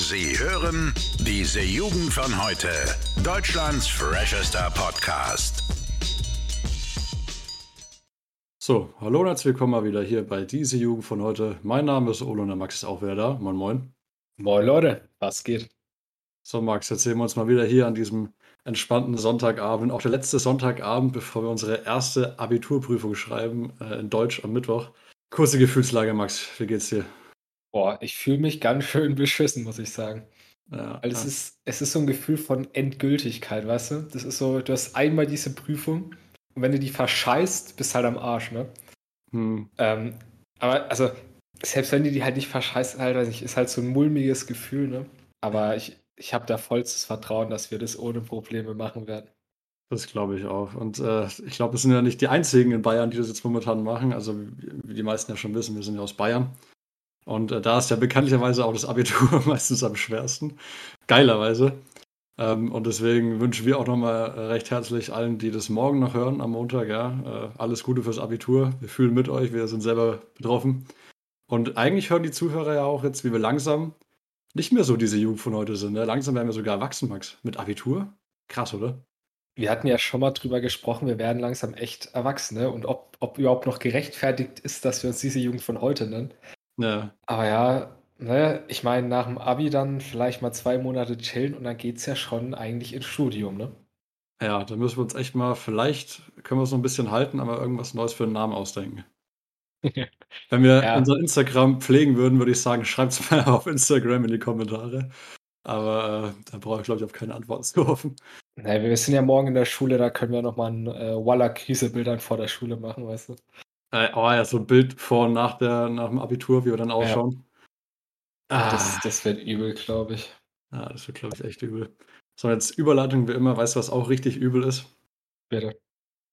Sie hören diese Jugend von heute. Deutschlands freshester Podcast. So, hallo und herzlich willkommen mal wieder hier bei diese Jugend von heute. Mein Name ist Olo und der Max ist auch wieder da. Moin, moin. Moin Leute, was geht? So, Max, jetzt sehen wir uns mal wieder hier an diesem entspannten Sonntagabend. Auch der letzte Sonntagabend, bevor wir unsere erste Abiturprüfung schreiben, äh, in Deutsch am Mittwoch. Kurze Gefühlslage, Max. Wie geht's dir? Boah, ich fühle mich ganz schön beschissen, muss ich sagen. Ja, Weil es ja. ist, es ist so ein Gefühl von Endgültigkeit, weißt du? Das ist so, du hast einmal diese Prüfung und wenn du die verscheißt, bist halt am Arsch, ne? Hm. Ähm, aber also, selbst wenn du die halt nicht verscheißt, halt, weiß ich, ist halt so ein mulmiges Gefühl, ne? Aber ich, ich habe da vollstes Vertrauen, dass wir das ohne Probleme machen werden. Das glaube ich auch. Und äh, ich glaube, es sind ja nicht die einzigen in Bayern, die das jetzt momentan machen. Also, wie wie die meisten ja schon wissen, wir sind ja aus Bayern. Und äh, da ist ja bekanntlicherweise auch das Abitur meistens am schwersten. Geilerweise. Ähm, und deswegen wünschen wir auch nochmal äh, recht herzlich allen, die das morgen noch hören, am Montag, ja, äh, alles Gute fürs Abitur. Wir fühlen mit euch, wir sind selber betroffen. Und eigentlich hören die Zuhörer ja auch jetzt, wie wir langsam nicht mehr so diese Jugend von heute sind. Ne? Langsam werden wir sogar erwachsen, Max. Mit Abitur? Krass, oder? Wir hatten ja schon mal drüber gesprochen, wir werden langsam echt erwachsen, ne? Und ob, ob überhaupt noch gerechtfertigt ist, dass wir uns diese Jugend von heute nennen. Ja, Aber ja, ne, ich meine, nach dem Abi dann vielleicht mal zwei Monate chillen und dann geht's ja schon eigentlich ins Studium, ne? ja, da müssen wir uns echt mal, vielleicht können wir es noch ein bisschen halten, aber irgendwas Neues für einen Namen ausdenken. Wenn wir Ja. unser Instagram pflegen würden, würde ich sagen, schreibt es mal auf Instagram in die Kommentare. Aber äh, da brauche ich, glaube ich, auf keine Antworten zu hoffen. Ne, wir sind ja morgen in der Schule, da können wir nochmal ein äh, Walla-Krise-Bildern vor der Schule machen, weißt du? Äh, oh ja, so ein Bild vor und nach, der, nach dem Abitur, wie wir dann ausschauen. Ah, Das, das wird übel, glaube ich. ja, das wird, glaube ich, echt übel. So, jetzt Überleitung wie immer. Weißt du, was auch richtig übel ist? Bitte.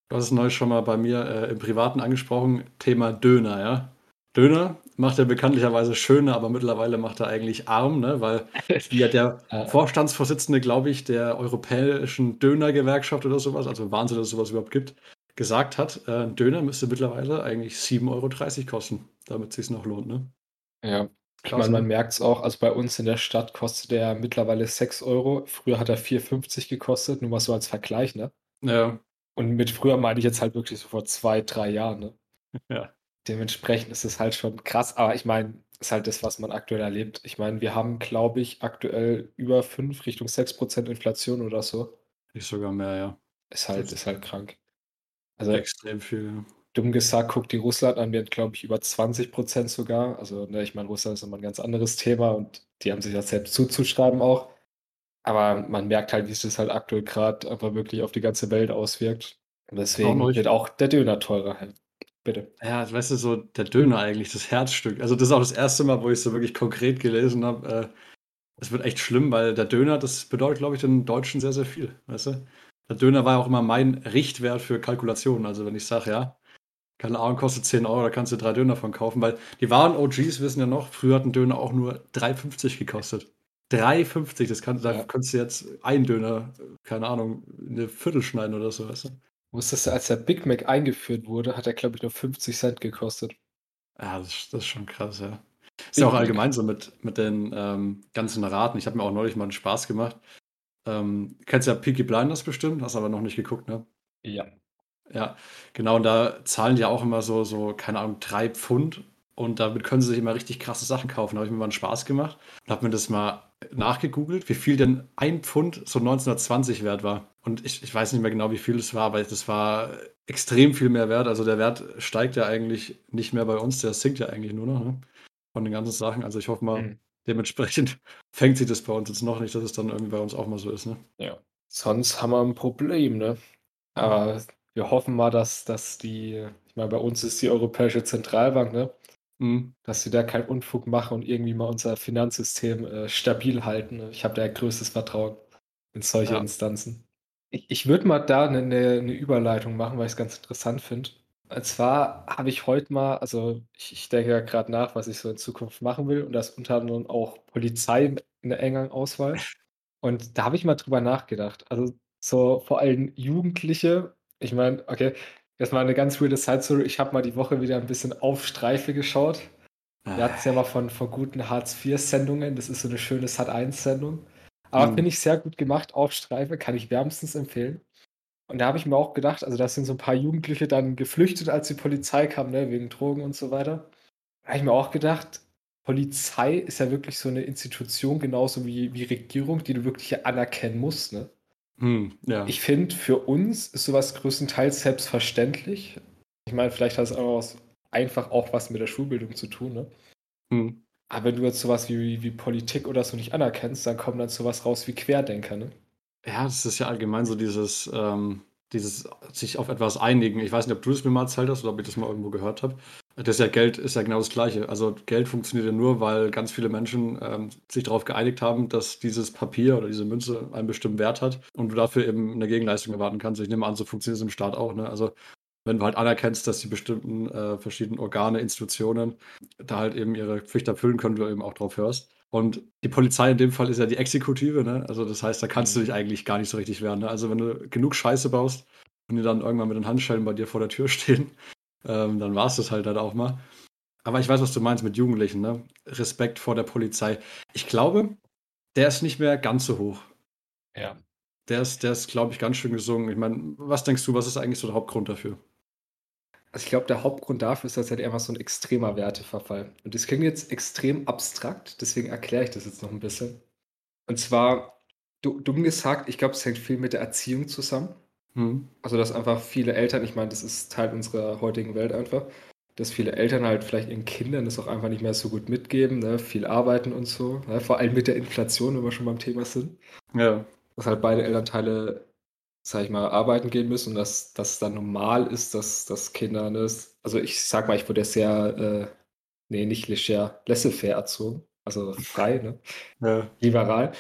Du hast es neulich schon mal bei mir äh, im Privaten angesprochen, Thema Döner, ja. Döner macht er bekanntlicherweise schöner, aber mittlerweile macht er eigentlich arm, ne? weil ja der Ja. Vorstandsvorsitzende, glaube ich, der Europäischen Dönergewerkschaft oder sowas, also Wahnsinn, dass es sowas überhaupt gibt, gesagt hat, äh, ein Döner müsste mittlerweile eigentlich 7,30 Euro kosten, damit es sich noch lohnt. Ne? Ja. Ich meine, man ne? merkt es auch, also bei uns in der Stadt kostet der mittlerweile 6 Euro. Früher hat er 4,50 gekostet, nur mal so als Vergleich, ne? Ja, Und mit früher meine ich jetzt halt wirklich so vor zwei, drei Jahren, ne? ja. Dementsprechend ist es halt schon krass, aber ich meine, ist halt das, was man aktuell erlebt. Ich meine, wir haben, glaube ich, aktuell über 5 Richtung 6% Inflation oder so. Nicht sogar mehr, ja. Ist halt, ist halt krank. Also Extrem viel. dumm gesagt, guckt die Russland an, die hat, glaube ich, über 20% sogar. Also, ne, ich meine, Russland ist immer ein ganz anderes Thema und die haben sich das selbst zuzuschreiben auch. Aber man merkt halt, wie es das halt aktuell gerade einfach wirklich auf die ganze Welt auswirkt. Und deswegen neulich- wird auch der Döner teurer halt. Bitte. Ja, weißt du, so der Döner eigentlich, das Herzstück. Also das ist auch das erste Mal, wo ich so wirklich konkret gelesen habe. Äh, es wird echt schlimm, weil der Döner, das bedeutet, glaube ich, den Deutschen sehr, sehr viel. Weißt du? Der Döner war auch immer mein Richtwert für Kalkulationen. Also wenn ich sage, ja, keine Ahnung, kostet 10 Euro, da kannst du drei Döner von kaufen. Weil die wahren OGs wissen ja noch, früher hat ein Döner auch nur 3,50 gekostet. 3,50, das kann, da Ja. kannst du jetzt einen Döner, keine Ahnung, eine Viertel schneiden oder so, weißt du? Wusstest du, als der Big Mac eingeführt wurde, hat er, glaube ich, nur 50 Cent gekostet. Ja, das, ist- das ist schon krass, ja. Ist ja auch allgemein so mit, mit den ähm, ganzen Raten. Ich habe mir auch neulich mal einen Spaß gemacht. Ähm, kennst ja Peaky Blinders bestimmt, hast aber noch nicht geguckt, ne? Ja. Ja, genau, und da zahlen die auch immer so, so, keine Ahnung, drei Pfund und damit können sie sich immer richtig krasse Sachen kaufen. Da habe ich mir mal einen Spaß gemacht und habe mir das mal nachgegoogelt, wie viel denn ein Pfund so 1920 wert war. Und ich, ich weiß nicht mehr genau, wie viel es war, aber das war extrem viel mehr wert. Also der Wert steigt ja eigentlich nicht mehr bei uns, der sinkt ja eigentlich nur noch, ne? Von den ganzen Sachen. Also ich hoffe mal, Mhm. Dementsprechend fängt sich das bei uns jetzt noch nicht, dass es dann irgendwie bei uns auch mal so ist, ne? Ja. Sonst haben wir ein Problem, ne? Aber wir hoffen mal, dass, dass die, ich meine, bei uns ist die Europäische Zentralbank, ne? Mhm. Dass sie da keinen Unfug machen und irgendwie mal unser Finanzsystem äh, stabil halten. ne? Ich habe da größtes Vertrauen in solche Ja. Instanzen. Ich, ich würde mal da eine, eine, eine Überleitung machen, weil ich es ganz interessant finde. Und zwar habe ich heute mal, also ich, ich denke ja gerade nach, was ich so in Zukunft machen will, und da ist unter anderem auch Polizei in der engen Auswahl. Und da habe ich mal drüber nachgedacht. Also so vor allem Jugendliche, ich meine, okay, jetzt mal eine ganz weirde Side Story. Ich habe mal die Woche wieder ein bisschen auf Streife geschaut. Wir hatten es ja mal von, von guten Hartz-IV-Sendungen. Das ist so eine schöne Sat1-Sendung. Aber mhm. finde ich sehr gut gemacht. Auf Streife kann ich wärmstens empfehlen. Und da habe ich mir auch gedacht, also da sind so ein paar Jugendliche dann geflüchtet, als die Polizei kam, ne, wegen Drogen und so weiter. Da habe ich mir auch gedacht, Polizei ist ja wirklich so eine Institution, genauso wie, wie Regierung, die du wirklich anerkennen musst. Ne? Hm, ja. Ich finde, für uns ist sowas größtenteils selbstverständlich. Ich meine, vielleicht hat es auch einfach auch was mit der Schulbildung zu tun. Ne? Hm. Aber wenn du jetzt sowas wie, wie Politik oder so nicht anerkennst, dann kommt dann sowas raus wie Querdenker. Ne? Ja, das ist ja allgemein so dieses, ähm, dieses sich auf etwas einigen. Ich weiß nicht, ob du das mir mal erzählt hast oder ob ich das mal irgendwo gehört habe. Das ja Geld ist ja genau das Gleiche. Also Geld funktioniert ja nur, weil ganz viele Menschen ähm, sich darauf geeinigt haben, dass dieses Papier oder diese Münze einen bestimmten Wert hat und du dafür eben eine Gegenleistung erwarten kannst. Ich nehme an, so funktioniert es im Staat auch. Ne? Also wenn du halt anerkennst, dass die bestimmten äh, verschiedenen Organe, Institutionen da halt eben ihre Pflicht erfüllen können, du eben auch drauf hörst. Und die Polizei in dem Fall ist ja die Exekutive, ne? Also das heißt, da kannst du mhm. dich eigentlich gar nicht so richtig wehren. Ne? Also wenn du genug Scheiße baust und die dann irgendwann mit den Handschellen bei dir vor der Tür stehen, ähm, dann war es das halt halt auch mal. Aber ich weiß, was du meinst mit Jugendlichen, ne? Respekt vor der Polizei. Ich glaube, der ist nicht mehr ganz so hoch. Ja. Der ist, der ist, glaube ich, ganz schön gesungen. Ich meine, was denkst du, was ist eigentlich so der Hauptgrund dafür? Also ich glaube, der Hauptgrund dafür ist, dass halt einfach so ein extremer Werteverfall. Und das klingt jetzt extrem abstrakt, deswegen erkläre ich das jetzt noch ein bisschen. Und zwar, du, dumm gesagt, ich glaube, es hängt viel mit der Erziehung zusammen. Mhm. Also, dass einfach viele Eltern, ich meine, das ist Teil unserer heutigen Welt einfach, dass viele Eltern halt vielleicht ihren Kindern das auch einfach nicht mehr so gut mitgeben, ne? viel arbeiten und so. Ne? Vor allem mit der Inflation, wenn wir schon beim Thema sind. Ja. Dass halt beide Elternteile, sag ich mal, arbeiten gehen müssen und dass das dann normal ist, dass, dass Kinder, ne? also ich sag mal, ich wurde sehr, äh, nee, nicht leger, laissez-faire erzogen, also frei, ne? Ja. liberal.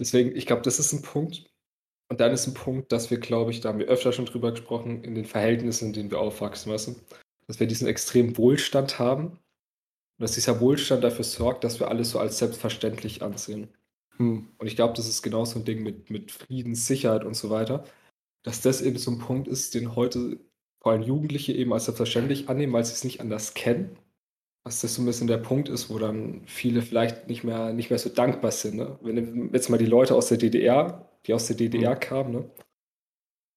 Deswegen, ich glaube, das ist ein Punkt. Und dann ist ein Punkt, dass wir, glaube ich, da haben wir öfter schon drüber gesprochen, in den Verhältnissen, in denen wir aufwachsen, weißt du? Dass wir diesen extremen Wohlstand haben und dass dieser Wohlstand dafür sorgt, dass wir alles so als selbstverständlich ansehen. Hm. Und ich glaube, das ist genau so ein Ding mit, mit Frieden, Sicherheit und so weiter, dass das eben so ein Punkt ist, den heute vor allem Jugendliche eben als selbstverständlich annehmen, weil sie es nicht anders kennen. Was das so ein bisschen der Punkt ist, wo dann viele vielleicht nicht mehr, nicht mehr so dankbar sind. Ne? Wenn jetzt mal die Leute aus der DDR die aus der DDR mhm. kamen, ne?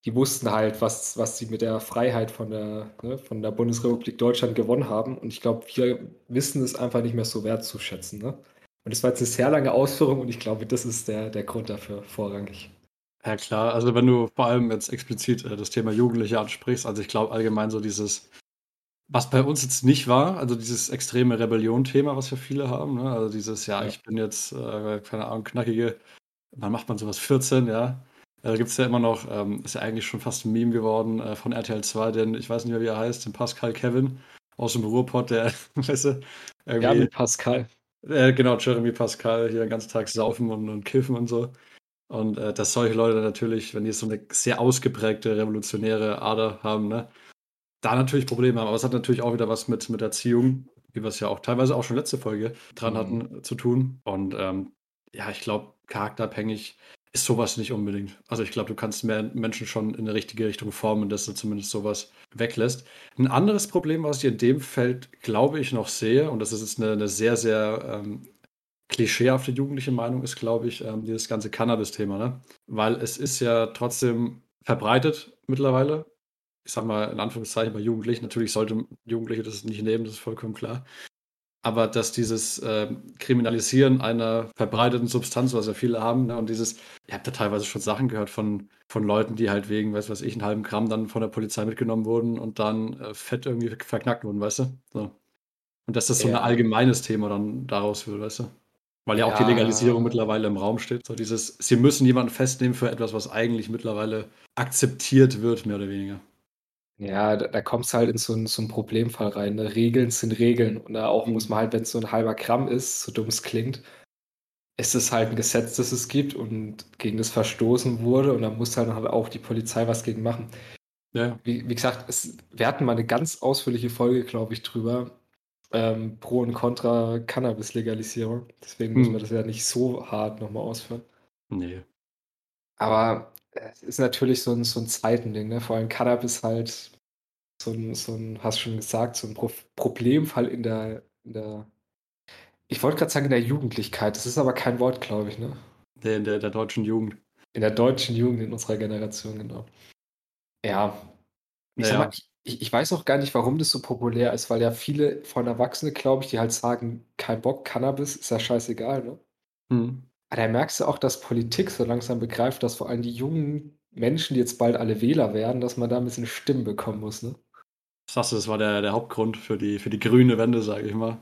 die wussten halt, was, was sie mit der Freiheit von der, ne, von der Bundesrepublik Deutschland gewonnen haben. Und ich glaube, wir wissen es einfach nicht mehr so wertzuschätzen. Ne? Und das war jetzt eine sehr lange Ausführung und ich glaube, das ist der, der Grund dafür vorrangig. Ja klar, also wenn du vor allem jetzt explizit äh, das Thema Jugendliche ansprichst, also ich glaube allgemein so dieses, was bei uns jetzt nicht war, also dieses extreme Rebellion-Thema, was wir viele haben, ne? also dieses, ja, ja. ich bin jetzt, äh, keine Ahnung, knackige wann macht man sowas? 14, ja. Da gibt es ja immer noch, ähm, ist ja eigentlich schon fast ein Meme geworden äh, von RTL 2, denn ich weiß nicht mehr, wie er heißt, den Pascal Kevin aus dem Ruhrpott, der, weißt du, irgendwie. Ja, mit Pascal. Äh, genau, Jeremy Pascal, hier den ganzen Tag saufen und, und kiffen und so. Und äh, dass solche Leute natürlich, wenn die so eine sehr ausgeprägte revolutionäre Ader haben, ne, da natürlich Probleme haben. Aber es hat natürlich auch wieder was mit, mit Erziehung, wie wir es ja auch teilweise auch schon letzte Folge dran mhm. hatten, zu tun. Und ähm, ja, ich glaube, charakterabhängig ist sowas nicht unbedingt. Also ich glaube, du kannst mehr Menschen schon in eine richtige Richtung formen, dass du zumindest sowas weglässt. Ein anderes Problem, was ich in dem Feld, glaube ich, noch sehe, und das ist jetzt eine, eine sehr, sehr ähm, klischeehafte jugendliche Meinung, ist, glaube ich, ähm, dieses ganze Cannabis-Thema. Ne? Weil es ist ja trotzdem verbreitet mittlerweile. Ich sag mal in Anführungszeichen bei Jugendlichen. Natürlich sollten Jugendliche das nicht nehmen, das ist vollkommen klar aber dass dieses äh, Kriminalisieren einer verbreiteten Substanz, was ja viele haben, ne, und dieses, ich habe da teilweise schon Sachen gehört von, von Leuten, die halt wegen, weiß was ich, einen halben Gramm dann von der Polizei mitgenommen wurden und dann äh, fett irgendwie verknackt wurden, weißt du? So. Und dass das so ja. ein allgemeines Thema dann daraus wird, weißt du? Weil ja auch ja. die Legalisierung mittlerweile im Raum steht. So dieses, sie müssen jemanden festnehmen für etwas, was eigentlich mittlerweile akzeptiert wird, mehr oder weniger. Ja, da, da kommst du halt in so 'n, so 'n Problemfall rein. Ne? Regeln sind Regeln. Und da auch muss mhm. man halt, wenn es so ein halber Gramm ist, so dumm es klingt, ist es halt ein Gesetz, das es gibt und gegen das verstoßen wurde. Und da muss halt auch die Polizei was gegen machen. Ja. Wie, wie gesagt, es, wir hatten mal eine ganz ausführliche Folge, glaube ich, drüber. Ähm, Pro und Contra Cannabis-Legalisierung. Deswegen müssen wir hm. das ja nicht so hart nochmal ausführen. Nee. Aber es ist natürlich so ein, so ein Zeitending, ne? Vor allem Cannabis halt so ein, so ein, hast schon gesagt, so ein Pro Problemfall in der in der ich wollte gerade sagen in der Jugendlichkeit, das ist aber kein Wort, glaube ich, ne? Der, in der, der deutschen Jugend. In der deutschen Jugend in unserer Generation, genau. Ja. Ich, naja. mal, ich, ich, weiß auch gar nicht, warum das so populär ist, weil ja viele von Erwachsenen, glaube ich, die halt sagen, kein Bock, Cannabis, ist ja scheißegal, ne? Hm. Aber da merkst du auch, dass Politik so langsam begreift, dass vor allem die jungen Menschen, die jetzt bald alle Wähler werden, dass man da ein bisschen Stimmen bekommen muss, ne? Sagst du, das war der, der Hauptgrund für die, für die grüne Wende, sage ich mal.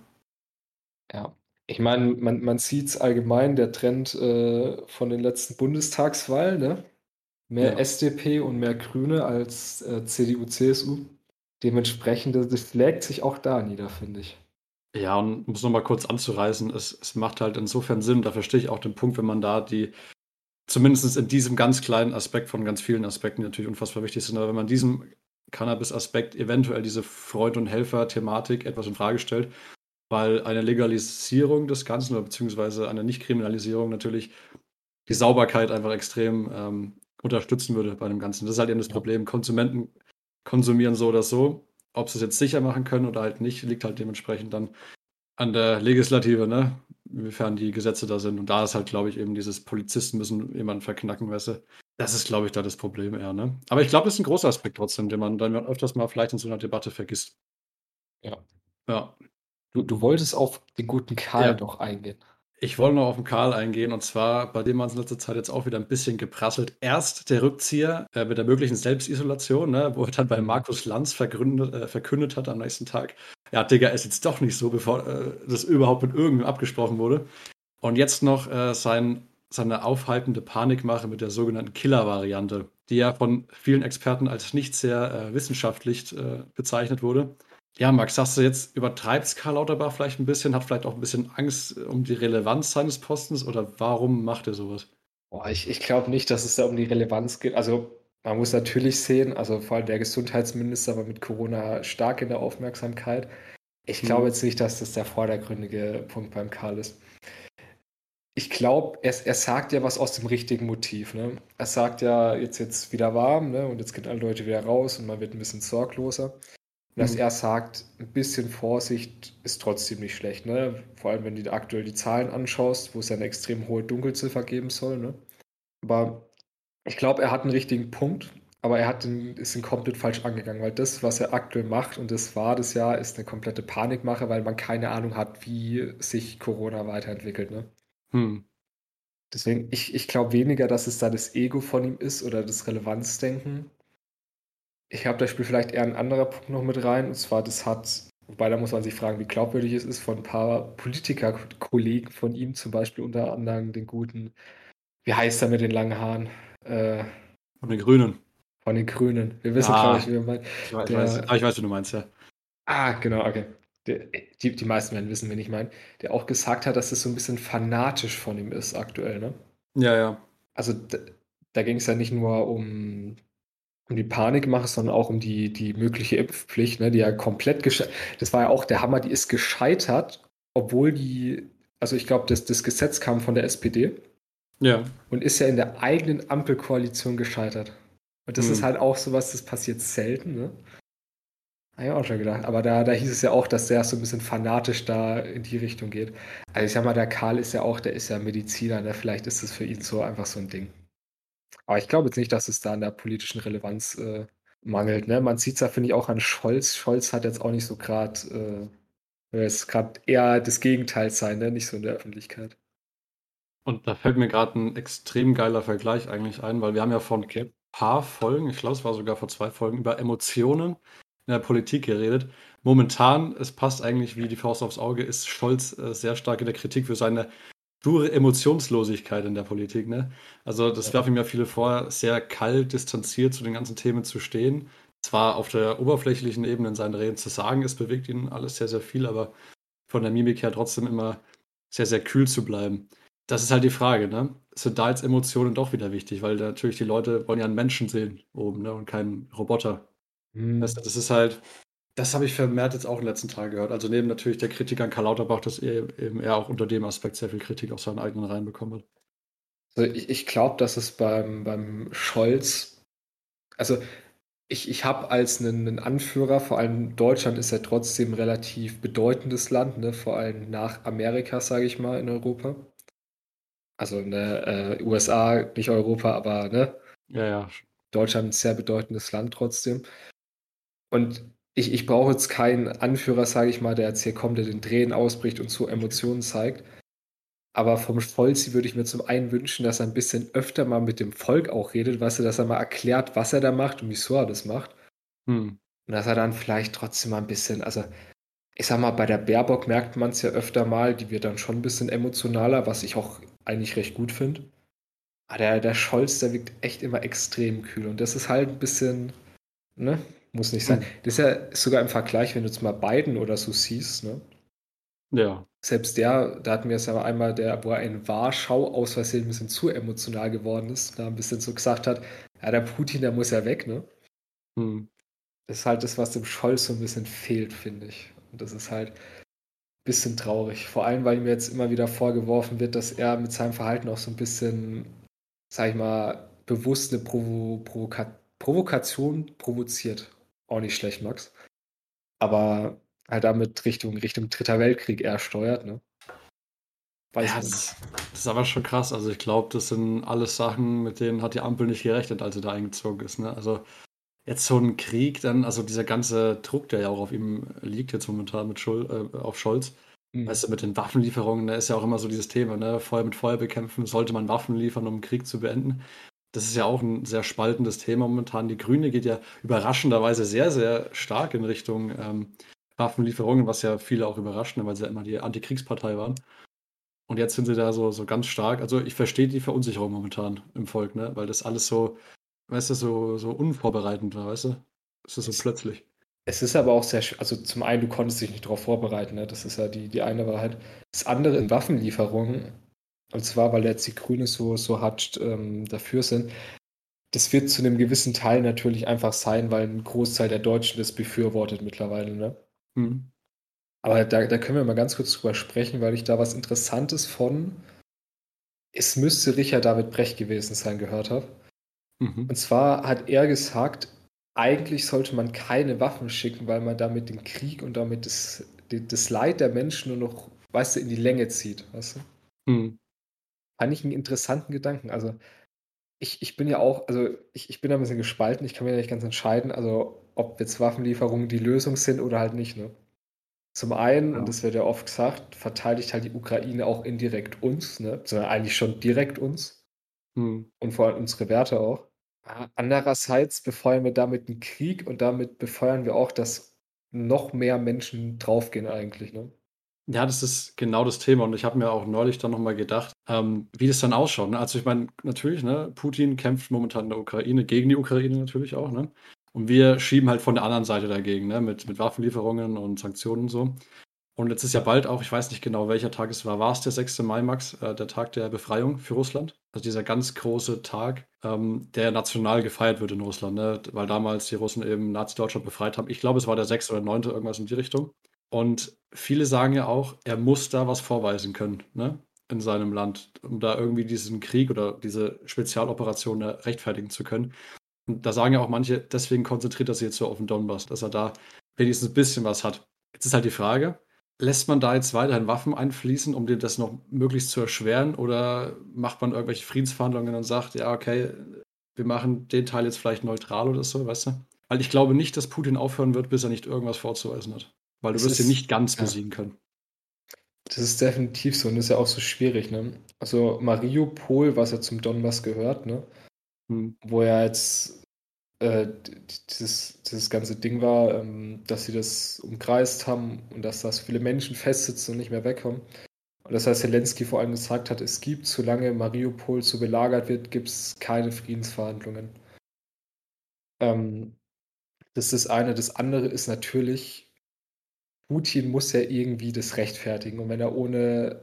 Ja. Ich meine, man, man sieht es allgemein, der Trend äh, von den letzten Bundestagswahlen, ne? Mehr ja. SDP und mehr Grüne als äh, CDU, CSU. Dementsprechend, das schlägt sich auch da nieder, finde ich. Ja, und um es nochmal kurz anzureißen, es, es macht halt insofern Sinn, da verstehe ich auch den Punkt, wenn man da die, zumindest in diesem ganz kleinen Aspekt von ganz vielen Aspekten, die natürlich unfassbar wichtig sind, aber wenn man diesem Cannabis-Aspekt eventuell diese Freund- und Helfer-Thematik etwas in Frage stellt, weil eine Legalisierung des Ganzen oder beziehungsweise eine Nichtkriminalisierung natürlich die Sauberkeit einfach extrem ähm, unterstützen würde bei dem Ganzen. Das ist halt eben das Problem. Konsumenten konsumieren so oder so. Ob sie es jetzt sicher machen können oder halt nicht, liegt halt dementsprechend dann an der Legislative, ne? Inwiefern die Gesetze da sind. Und da ist halt, glaube ich, eben dieses Polizisten müssen jemanden verknacken, weißt du. Das ist, glaube ich, da das Problem eher, ne? Aber ich glaube, das ist ein großer Aspekt trotzdem, den man dann öfters mal vielleicht in so einer Debatte vergisst. Ja. Ja. Du, du wolltest auf den guten Karl ja. noch eingehen. Ich wollte noch auf den Karl eingehen und zwar, bei dem man es in letzter Zeit jetzt auch wieder ein bisschen geprasselt. Erst der Rückzieher äh, mit der möglichen Selbstisolation, ne, wo er dann bei. Markus Lanz äh, verkündet hat am nächsten Tag, ja, Digga, ist jetzt doch nicht so, bevor äh, das überhaupt mit irgendwem abgesprochen wurde. Und jetzt noch äh, sein, seine aufhaltende Panikmache mit der sogenannten Killer-Variante, die ja von vielen Experten als nicht sehr äh, wissenschaftlich äh, bezeichnet wurde. Ja, Max, sagst du jetzt, übertreibt Karl Lauterbach vielleicht ein bisschen, hat vielleicht auch ein bisschen Angst um die Relevanz seines Postens oder warum macht er sowas? Boah, ich, ich glaube nicht, dass es da um die Relevanz geht. Also man muss natürlich sehen, also vor allem der Gesundheitsminister war mit Corona stark in der Aufmerksamkeit. Ich glaube hm. jetzt nicht, dass das der vordergründige Punkt beim Karl ist. Ich glaube, er, er sagt ja was aus dem richtigen Motiv. Ne? Er sagt ja, jetzt jetzt wieder warm ne? und jetzt gehen alle Leute wieder raus und man wird ein bisschen sorgloser dass mhm. er sagt, ein bisschen Vorsicht ist trotzdem nicht schlecht. Ne? Vor allem, wenn du aktuell die Zahlen anschaust, wo es ja eine extrem hohe Dunkelziffer geben soll. Ne? Aber ich glaube, er hat einen richtigen Punkt, aber er hat den, ist ihn komplett falsch angegangen, weil das, was er aktuell macht, und das war das Jahr, ist eine komplette Panikmache, weil man keine Ahnung hat, wie sich Corona weiterentwickelt. Ne? Hm. Deswegen, ich, ich glaube weniger, dass es da das Ego von ihm ist oder das Relevanzdenken, ich glaube, da spielt vielleicht eher ein anderer Punkt noch mit rein. Und zwar, das hat, wobei da muss man sich fragen, wie glaubwürdig es ist, von ein paar Politikerkollegen von ihm, zum Beispiel unter anderem den guten, wie heißt er mit den langen Haaren? Äh, von den Grünen. Von den Grünen. Wir wissen, ah, glaube ich, wie wir meinen. Ich, weiß, der, ich, weiß, ich weiß, wie du meinst, ja. Ah, genau, okay. Der, die, die meisten werden wissen, wen ich meine. Der auch gesagt hat, dass das so ein bisschen fanatisch von ihm ist aktuell, ne? Ja, ja. Also da, da ging es ja nicht nur um um die Panik mache, sondern auch um die, die mögliche Impfpflicht, ne, die ja komplett gescheitert. Das war ja auch der Hammer, die ist gescheitert, obwohl die, also ich glaube, das, das Gesetz kam von der SPD. Ja. Und ist ja in der eigenen Ampelkoalition gescheitert. Und das hm. ist halt auch sowas, das passiert selten, ne? Habe ich auch schon gedacht. Aber da, da hieß es ja auch, dass der so ein bisschen fanatisch da in die Richtung geht. Also ich sag mal, der Karl ist ja auch, der ist ja Mediziner, ne? Vielleicht ist das für ihn so einfach so ein Ding. Aber ich glaube jetzt nicht, dass es da an der politischen Relevanz äh, mangelt. Ne? Man sieht es ja, finde ich, auch an Scholz. Scholz hat jetzt auch nicht so gerade, äh, es gerade eher das Gegenteil sein, ne? nicht so in der Öffentlichkeit. Und da fällt mir gerade ein extrem geiler Vergleich eigentlich ein, weil wir haben ja vor ein paar Folgen, ich glaube, es war sogar vor zwei Folgen, über Emotionen in der Politik geredet. Momentan, es passt eigentlich wie die Faust aufs Auge, ist Scholz äh, sehr stark in der Kritik für seine pure Emotionslosigkeit in der Politik. Ne? Also das ja. werfen mir viele vor, sehr kalt, distanziert zu den ganzen Themen zu stehen. Zwar auf der oberflächlichen Ebene in seinen Reden zu sagen, es bewegt ihn alles sehr, sehr viel, aber von der Mimik her trotzdem immer sehr, sehr kühl zu bleiben. Das ist halt die Frage, ne? Sind da jetzt Emotionen doch wieder wichtig, weil natürlich die Leute wollen ja einen Menschen sehen oben, ne? Und keinen Roboter. Mhm. Das, das ist halt, das habe ich vermehrt jetzt auch in den letzten Tagen gehört. Also neben natürlich der Kritik an Karl Lauterbach, dass er eben er auch unter dem Aspekt sehr viel Kritik auf seinen eigenen Reihen bekommen hat. Also ich, ich glaube, dass es beim, beim Scholz, also ich, ich habe als einen, einen, Anführer, vor allem Deutschland ist ja trotzdem ein relativ bedeutendes Land, ne? vor allem nach Amerika, sage ich mal, in Europa. Also ne, äh, USA, nicht Europa, aber ne? Ja, ja. Deutschland ein sehr bedeutendes Land trotzdem. Und ich, ich brauche jetzt keinen Anführer, sage ich mal, der jetzt hier kommt, der den Tränen ausbricht und so Emotionen zeigt. Aber vom Scholzi würde ich mir zum einen wünschen, dass er ein bisschen öfter mal mit dem Volk auch redet, weißt du, dass er mal erklärt, was er da macht und wieso er das macht. Hm. Und dass er dann vielleicht trotzdem mal ein bisschen, also ich sag mal, bei der Baerbock merkt man es ja öfter mal, die wird dann schon ein bisschen emotionaler, was ich auch eigentlich recht gut finde. Aber der, der Scholz, der wirkt echt immer extrem kühl und das ist halt ein bisschen, ne, muss nicht sein. Hm. Das ist ja sogar im Vergleich, wenn du jetzt mal Biden oder so siehst, ne? Ja. Selbst der, da hatten wir es aber einmal, der, wo er in Warschau aus Versehen ein bisschen zu emotional geworden ist, da ein bisschen so gesagt hat, ja, der Putin, der muss ja weg, ne? Hm. Das ist halt das, was dem Scholz so ein bisschen fehlt, finde ich. Und das ist halt ein bisschen traurig. Vor allem, weil ihm jetzt immer wieder vorgeworfen wird, dass er mit seinem Verhalten auch so ein bisschen, sag ich mal, bewusst eine Provo Provoka Provokation provoziert. Auch nicht schlecht, Max. Aber halt damit Richtung, Richtung Dritter Weltkrieg eher steuert, ne? Weiß ja, das, das, ist aber schon krass. Also ich glaube, das sind alles Sachen, mit denen hat die Ampel nicht gerechnet, als sie da eingezogen ist. Ne? Also jetzt so ein Krieg, dann, also dieser ganze Druck, der ja auch auf ihm liegt jetzt momentan mit Schul äh, auf Scholz, mhm. weißt du, mit den Waffenlieferungen, da ist ja auch immer so dieses Thema, ne? Feuer mit Feuer bekämpfen, sollte man Waffen liefern, um einen Krieg zu beenden. Das ist ja auch ein sehr spaltendes Thema momentan. Die Grüne geht ja überraschenderweise sehr, sehr stark in Richtung ähm, Waffenlieferungen, was ja viele auch überrascht, ne, weil sie ja immer die Antikriegspartei waren. Und jetzt sind sie da so, so ganz stark. Also ich verstehe die Verunsicherung momentan im Volk, ne? weil das alles so, weißt du, so, so unvorbereitend war, weißt du? Es ist so es, plötzlich. Es ist aber auch sehr, also zum einen, du konntest dich nicht darauf vorbereiten, ne? das ist ja die, die eine Wahrheit. Das andere in Waffenlieferungen, und zwar, weil jetzt die Grüne so, so hart ähm, dafür sind, das wird zu einem gewissen Teil natürlich einfach sein, weil ein Großteil der Deutschen das befürwortet mittlerweile, ne? Mhm. Aber da, da können wir mal ganz kurz drüber sprechen, weil ich da was Interessantes von, es müsste Richard David Brecht gewesen sein, gehört habe. Mhm. Und zwar hat er gesagt, eigentlich sollte man keine Waffen schicken, weil man damit den Krieg und damit das, das Leid der Menschen nur noch, weißt du, in die Länge zieht, weißt du? Mhm. Fand ich einen interessanten Gedanken. Also, ich, ich bin ja auch, also ich, ich bin da ein bisschen gespalten, ich kann mir nicht ganz entscheiden, also ob jetzt Waffenlieferungen die Lösung sind oder halt nicht. Ne? Zum einen, ja. und das wird ja oft gesagt, verteidigt halt die Ukraine auch indirekt uns, ne? sondern eigentlich schon direkt uns hm. und vor allem unsere Werte auch. Andererseits befeuern wir damit einen Krieg und damit befeuern wir auch, dass noch mehr Menschen draufgehen eigentlich. Ne? Ja, das ist genau das Thema. Und ich habe mir auch neulich dann nochmal gedacht, ähm, wie das dann ausschaut. Ne? Also ich meine, natürlich, ne, Putin kämpft momentan in der Ukraine, gegen die Ukraine natürlich auch. Ne? Und wir schieben halt von der anderen Seite dagegen, ne? mit, mit Waffenlieferungen und Sanktionen und so. Und jetzt ist ja bald auch, ich weiß nicht genau, welcher Tag es war, war es der 6. Mai, Max, äh, der Tag der Befreiung für Russland? Also dieser ganz große Tag, ähm, der national gefeiert wird in Russland, ne? weil damals die Russen eben Nazi-Deutschland befreit haben. Ich glaube, es war der 6. oder 9. irgendwas in die Richtung. Und viele sagen ja auch, er muss da was vorweisen können ne? in seinem Land, um da irgendwie diesen Krieg oder diese Spezialoperation rechtfertigen zu können. Und da sagen ja auch manche, deswegen konzentriert er sich jetzt so auf den Donbass, dass er da wenigstens ein bisschen was hat. Jetzt ist halt die Frage, lässt man da jetzt weiterhin Waffen einfließen, um dir das noch möglichst zu erschweren? Oder macht man irgendwelche Friedensverhandlungen und sagt, ja, okay, wir machen den Teil jetzt vielleicht neutral oder so, weißt du? Weil ich glaube nicht, dass Putin aufhören wird, bis er nicht irgendwas vorzuweisen hat. Weil du das wirst ihn nicht ganz ja. besiegen können. Das ist definitiv so und das ist ja auch so schwierig, ne? Also Mariupol, was ja zum Donbass gehört, ne? Hm. Wo ja jetzt äh, dieses, dieses ganze Ding war, ähm, dass sie das umkreist haben und dass da so viele Menschen festsitzen und nicht mehr wegkommen. Und das heißt, Zelensky vor allem gesagt hat, es gibt, solange Mariupol so belagert wird, gibt es keine Friedensverhandlungen. Ähm, das ist eine. Das andere ist natürlich, Putin muss ja irgendwie das rechtfertigen. Und wenn er ohne,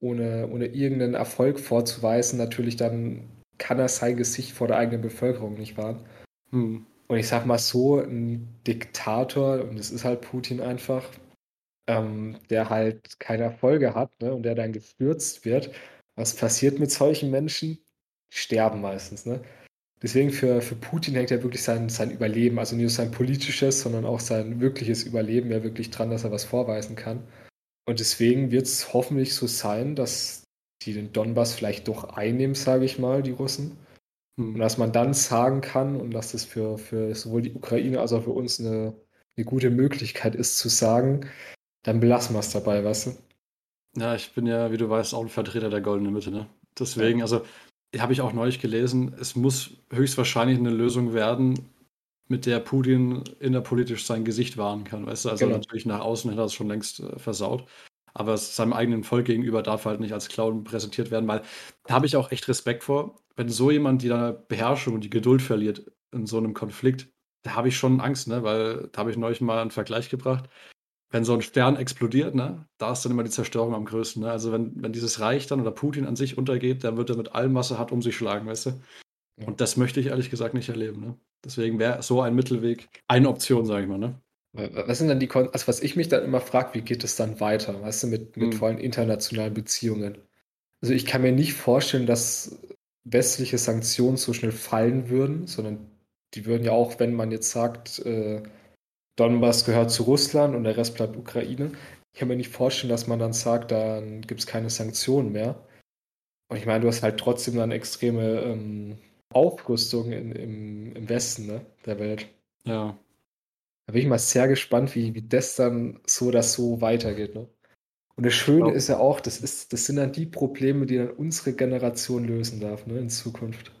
ohne, ohne irgendeinen Erfolg vorzuweisen natürlich dann kann er sein Gesicht vor der eigenen Bevölkerung nicht wahren. Hm. Und ich sag mal so, ein Diktator, und das ist halt Putin einfach, ähm, der halt keine Erfolge hat ne, und der dann gestürzt wird. Was passiert mit solchen Menschen? Die sterben meistens. Ne? Deswegen für, für Putin hängt ja wirklich sein, sein Überleben, also nicht nur sein politisches, sondern auch sein wirkliches Überleben ja wirklich dran, dass er was vorweisen kann. Und deswegen wird es hoffentlich so sein, dass die den Donbass vielleicht doch einnehmen, sage ich mal, die Russen. Hm. Und dass man dann sagen kann und dass das für, für sowohl die Ukraine als auch für uns eine, eine gute Möglichkeit ist, zu sagen, dann belassen wir es dabei, weißt du? Ja, ich bin ja, wie du weißt, auch ein Vertreter der goldenen Mitte, ne? Deswegen, also habe ich auch neulich gelesen, es muss höchstwahrscheinlich eine Lösung werden, mit der Putin innerpolitisch sein Gesicht wahren kann. Weißt du, also genau. natürlich nach außen hat er es schon längst äh, versaut. Aber seinem eigenen Volk gegenüber darf er halt nicht als Clown präsentiert werden, weil da habe ich auch echt Respekt vor. Wenn so jemand die Beherrschung und die Geduld verliert in so einem Konflikt, da habe ich schon Angst, ne? weil da habe ich neulich mal einen Vergleich gebracht wenn so ein Stern explodiert, ne, da ist dann immer die Zerstörung am größten. Ne? Also wenn, wenn dieses Reich dann oder Putin an sich untergeht, dann wird er mit allem, was er hat, um sich schlagen, weißt du? Ja. Und das möchte ich ehrlich gesagt nicht erleben. Ne? Deswegen wäre so ein Mittelweg eine Option, sage ich mal. Ne? Was sind dann die Kon also was ich mich dann immer frage, wie geht es dann weiter, weißt du, mit, mit hm. vor allem internationalen Beziehungen? Also ich kann mir nicht vorstellen, dass westliche Sanktionen so schnell fallen würden, sondern die würden ja auch, wenn man jetzt sagt, äh, Donbass gehört zu Russland und der Rest bleibt Ukraine. Ich kann mir nicht vorstellen, dass man dann sagt, dann gibt es keine Sanktionen mehr. Und ich meine, du hast halt trotzdem dann extreme ähm, Aufrüstung in, im, im Westen ne, der Welt. Ja. Da bin ich mal sehr gespannt, wie, wie das dann so das so weitergeht. Ne? Und das Schöne ist ja auch, das, ist, das sind dann die Probleme, die dann unsere Generation lösen darf ne, in Zukunft.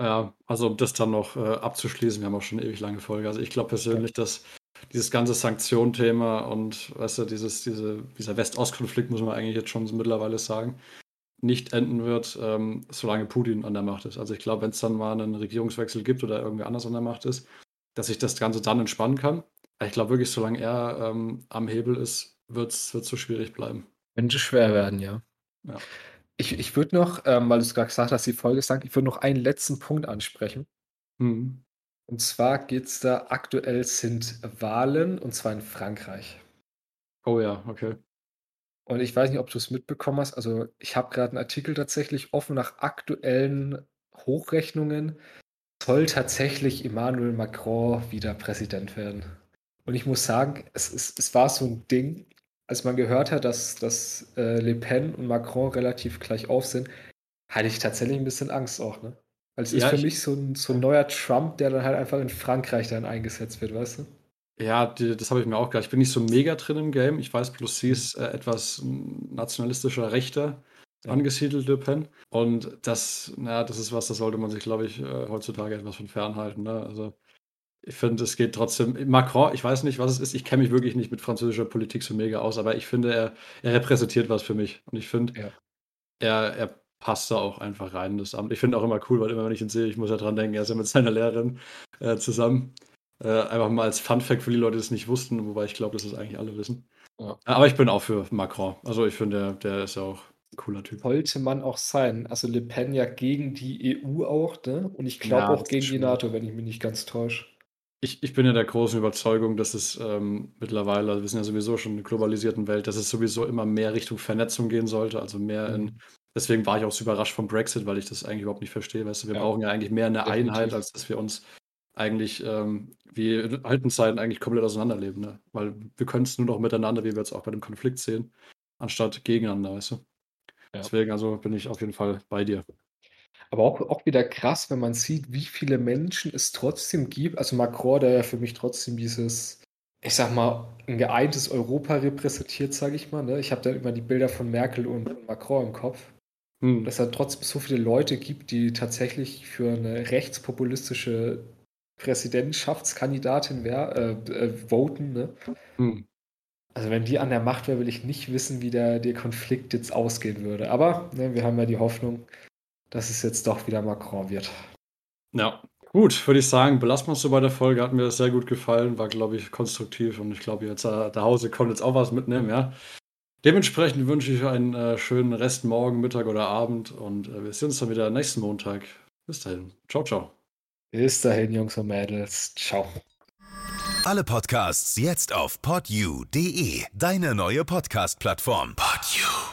Ja, also um das dann noch äh, abzuschließen, wir haben auch schon eine ewig lange Folge. Also ich glaube persönlich, ja. dass dieses ganze Sanktionthema und weißt du, dieses, diese, dieser West-Ost-Konflikt, muss man eigentlich jetzt schon mittlerweile sagen, nicht enden wird, ähm, solange Putin an der Macht ist. Also ich glaube, wenn es dann mal einen Regierungswechsel gibt oder irgendwer anders an der Macht ist, dass sich das Ganze dann entspannen kann. Ich glaube wirklich, solange er ähm, am Hebel ist, wird es so schwierig bleiben. Könnte schwer werden, ja. ja. Ich, ich würde noch, ähm, weil du es gerade gesagt hast, die Folge sagt, ich würde noch einen letzten Punkt ansprechen. Mhm. Und zwar geht es da aktuell sind Wahlen und zwar in Frankreich. Oh ja, okay. Und ich weiß nicht, ob du es mitbekommen hast. Also ich habe gerade einen Artikel tatsächlich offen nach aktuellen Hochrechnungen. Soll tatsächlich Emmanuel Macron wieder Präsident werden. Und ich muss sagen, es, es, es war so ein Ding, als man gehört hat, dass, dass äh, Le Pen und Macron relativ gleich auf sind, hatte ich tatsächlich ein bisschen Angst auch, ne? Weil es ja, ist für mich so ein, so ein neuer Trump, der dann halt einfach in Frankreich dann eingesetzt wird, weißt du? Ja, die, das habe ich mir auch gedacht. Ich bin nicht so mega drin im Game. Ich weiß bloß, sie ist äh, etwas nationalistischer, rechter ja. angesiedelt, Le Pen. Und das, na, das ist was, das sollte man sich, glaube ich, äh, heutzutage etwas von fernhalten. Ne? Also, ich finde, es geht trotzdem. Macron, ich weiß nicht, was es ist. Ich kenne mich wirklich nicht mit französischer Politik so mega aus, aber ich finde, er, er repräsentiert was für mich. Und ich finde, ja. er, er passt da auch einfach rein, das Amt. Ich finde auch immer cool, weil immer, wenn ich ihn sehe, ich muss ja dran denken, er ist ja mit seiner Lehrerin äh, zusammen. Äh, einfach mal als Fun-Fact für die Leute, die es nicht wussten, wobei ich glaube, dass das eigentlich alle wissen. Ja. Aber ich bin auch für Macron. Also ich finde, der, der ist ja auch ein cooler Typ. Sollte man auch sein. Also Le Pen ja gegen die EU auch, ne? Und ich glaube ja, auch gegen die NATO, wenn ich mich nicht ganz täusche. Ich, ich bin ja der großen Überzeugung, dass es ähm, mittlerweile, also wir sind ja sowieso schon in einer globalisierten Welt, dass es sowieso immer mehr Richtung Vernetzung gehen sollte, also mehr mhm. in Deswegen war ich auch so überrascht vom Brexit, weil ich das eigentlich überhaupt nicht verstehe. Weißt du, wir ja. brauchen ja eigentlich mehr eine Definitiv. Einheit, als dass wir uns eigentlich ähm, wie in alten Zeiten eigentlich komplett auseinanderleben. Ne? Weil wir können es nur noch miteinander, wie wir jetzt auch bei dem Konflikt sehen, anstatt gegeneinander, weißt du? Ja. Deswegen also bin ich auf jeden Fall bei dir. Aber auch, auch wieder krass, wenn man sieht, wie viele Menschen es trotzdem gibt. Also Macron, der ja für mich trotzdem dieses, ich sag mal, ein geeintes Europa repräsentiert, sage ich mal. Ne? Ich habe dann immer die Bilder von Merkel und Macron im Kopf. Hm. Dass es trotzdem so viele Leute gibt, die tatsächlich für eine rechtspopulistische Präsidentschaftskandidatin wär, äh, äh, voten. Ne? Hm. Also wenn die an der Macht wäre, will ich nicht wissen, wie der, der Konflikt jetzt ausgehen würde. Aber ne, wir haben ja die Hoffnung, dass es jetzt doch wieder Macron wird. Ja, gut, würde ich sagen, belassen wir es so bei der Folge. Hat mir sehr gut gefallen, war, glaube ich, konstruktiv und ich glaube, jetzt äh, nach Hause kommt jetzt auch was mitnehmen, ja. Dementsprechend wünsche ich einen äh, schönen Rest morgen, Mittag oder Abend und äh, wir sehen uns dann wieder nächsten Montag. Bis dahin. Ciao, ciao. Bis dahin, Jungs und Mädels. Ciao. Alle Podcasts jetzt auf podyou.de, deine neue Podcast-Plattform. Podyou.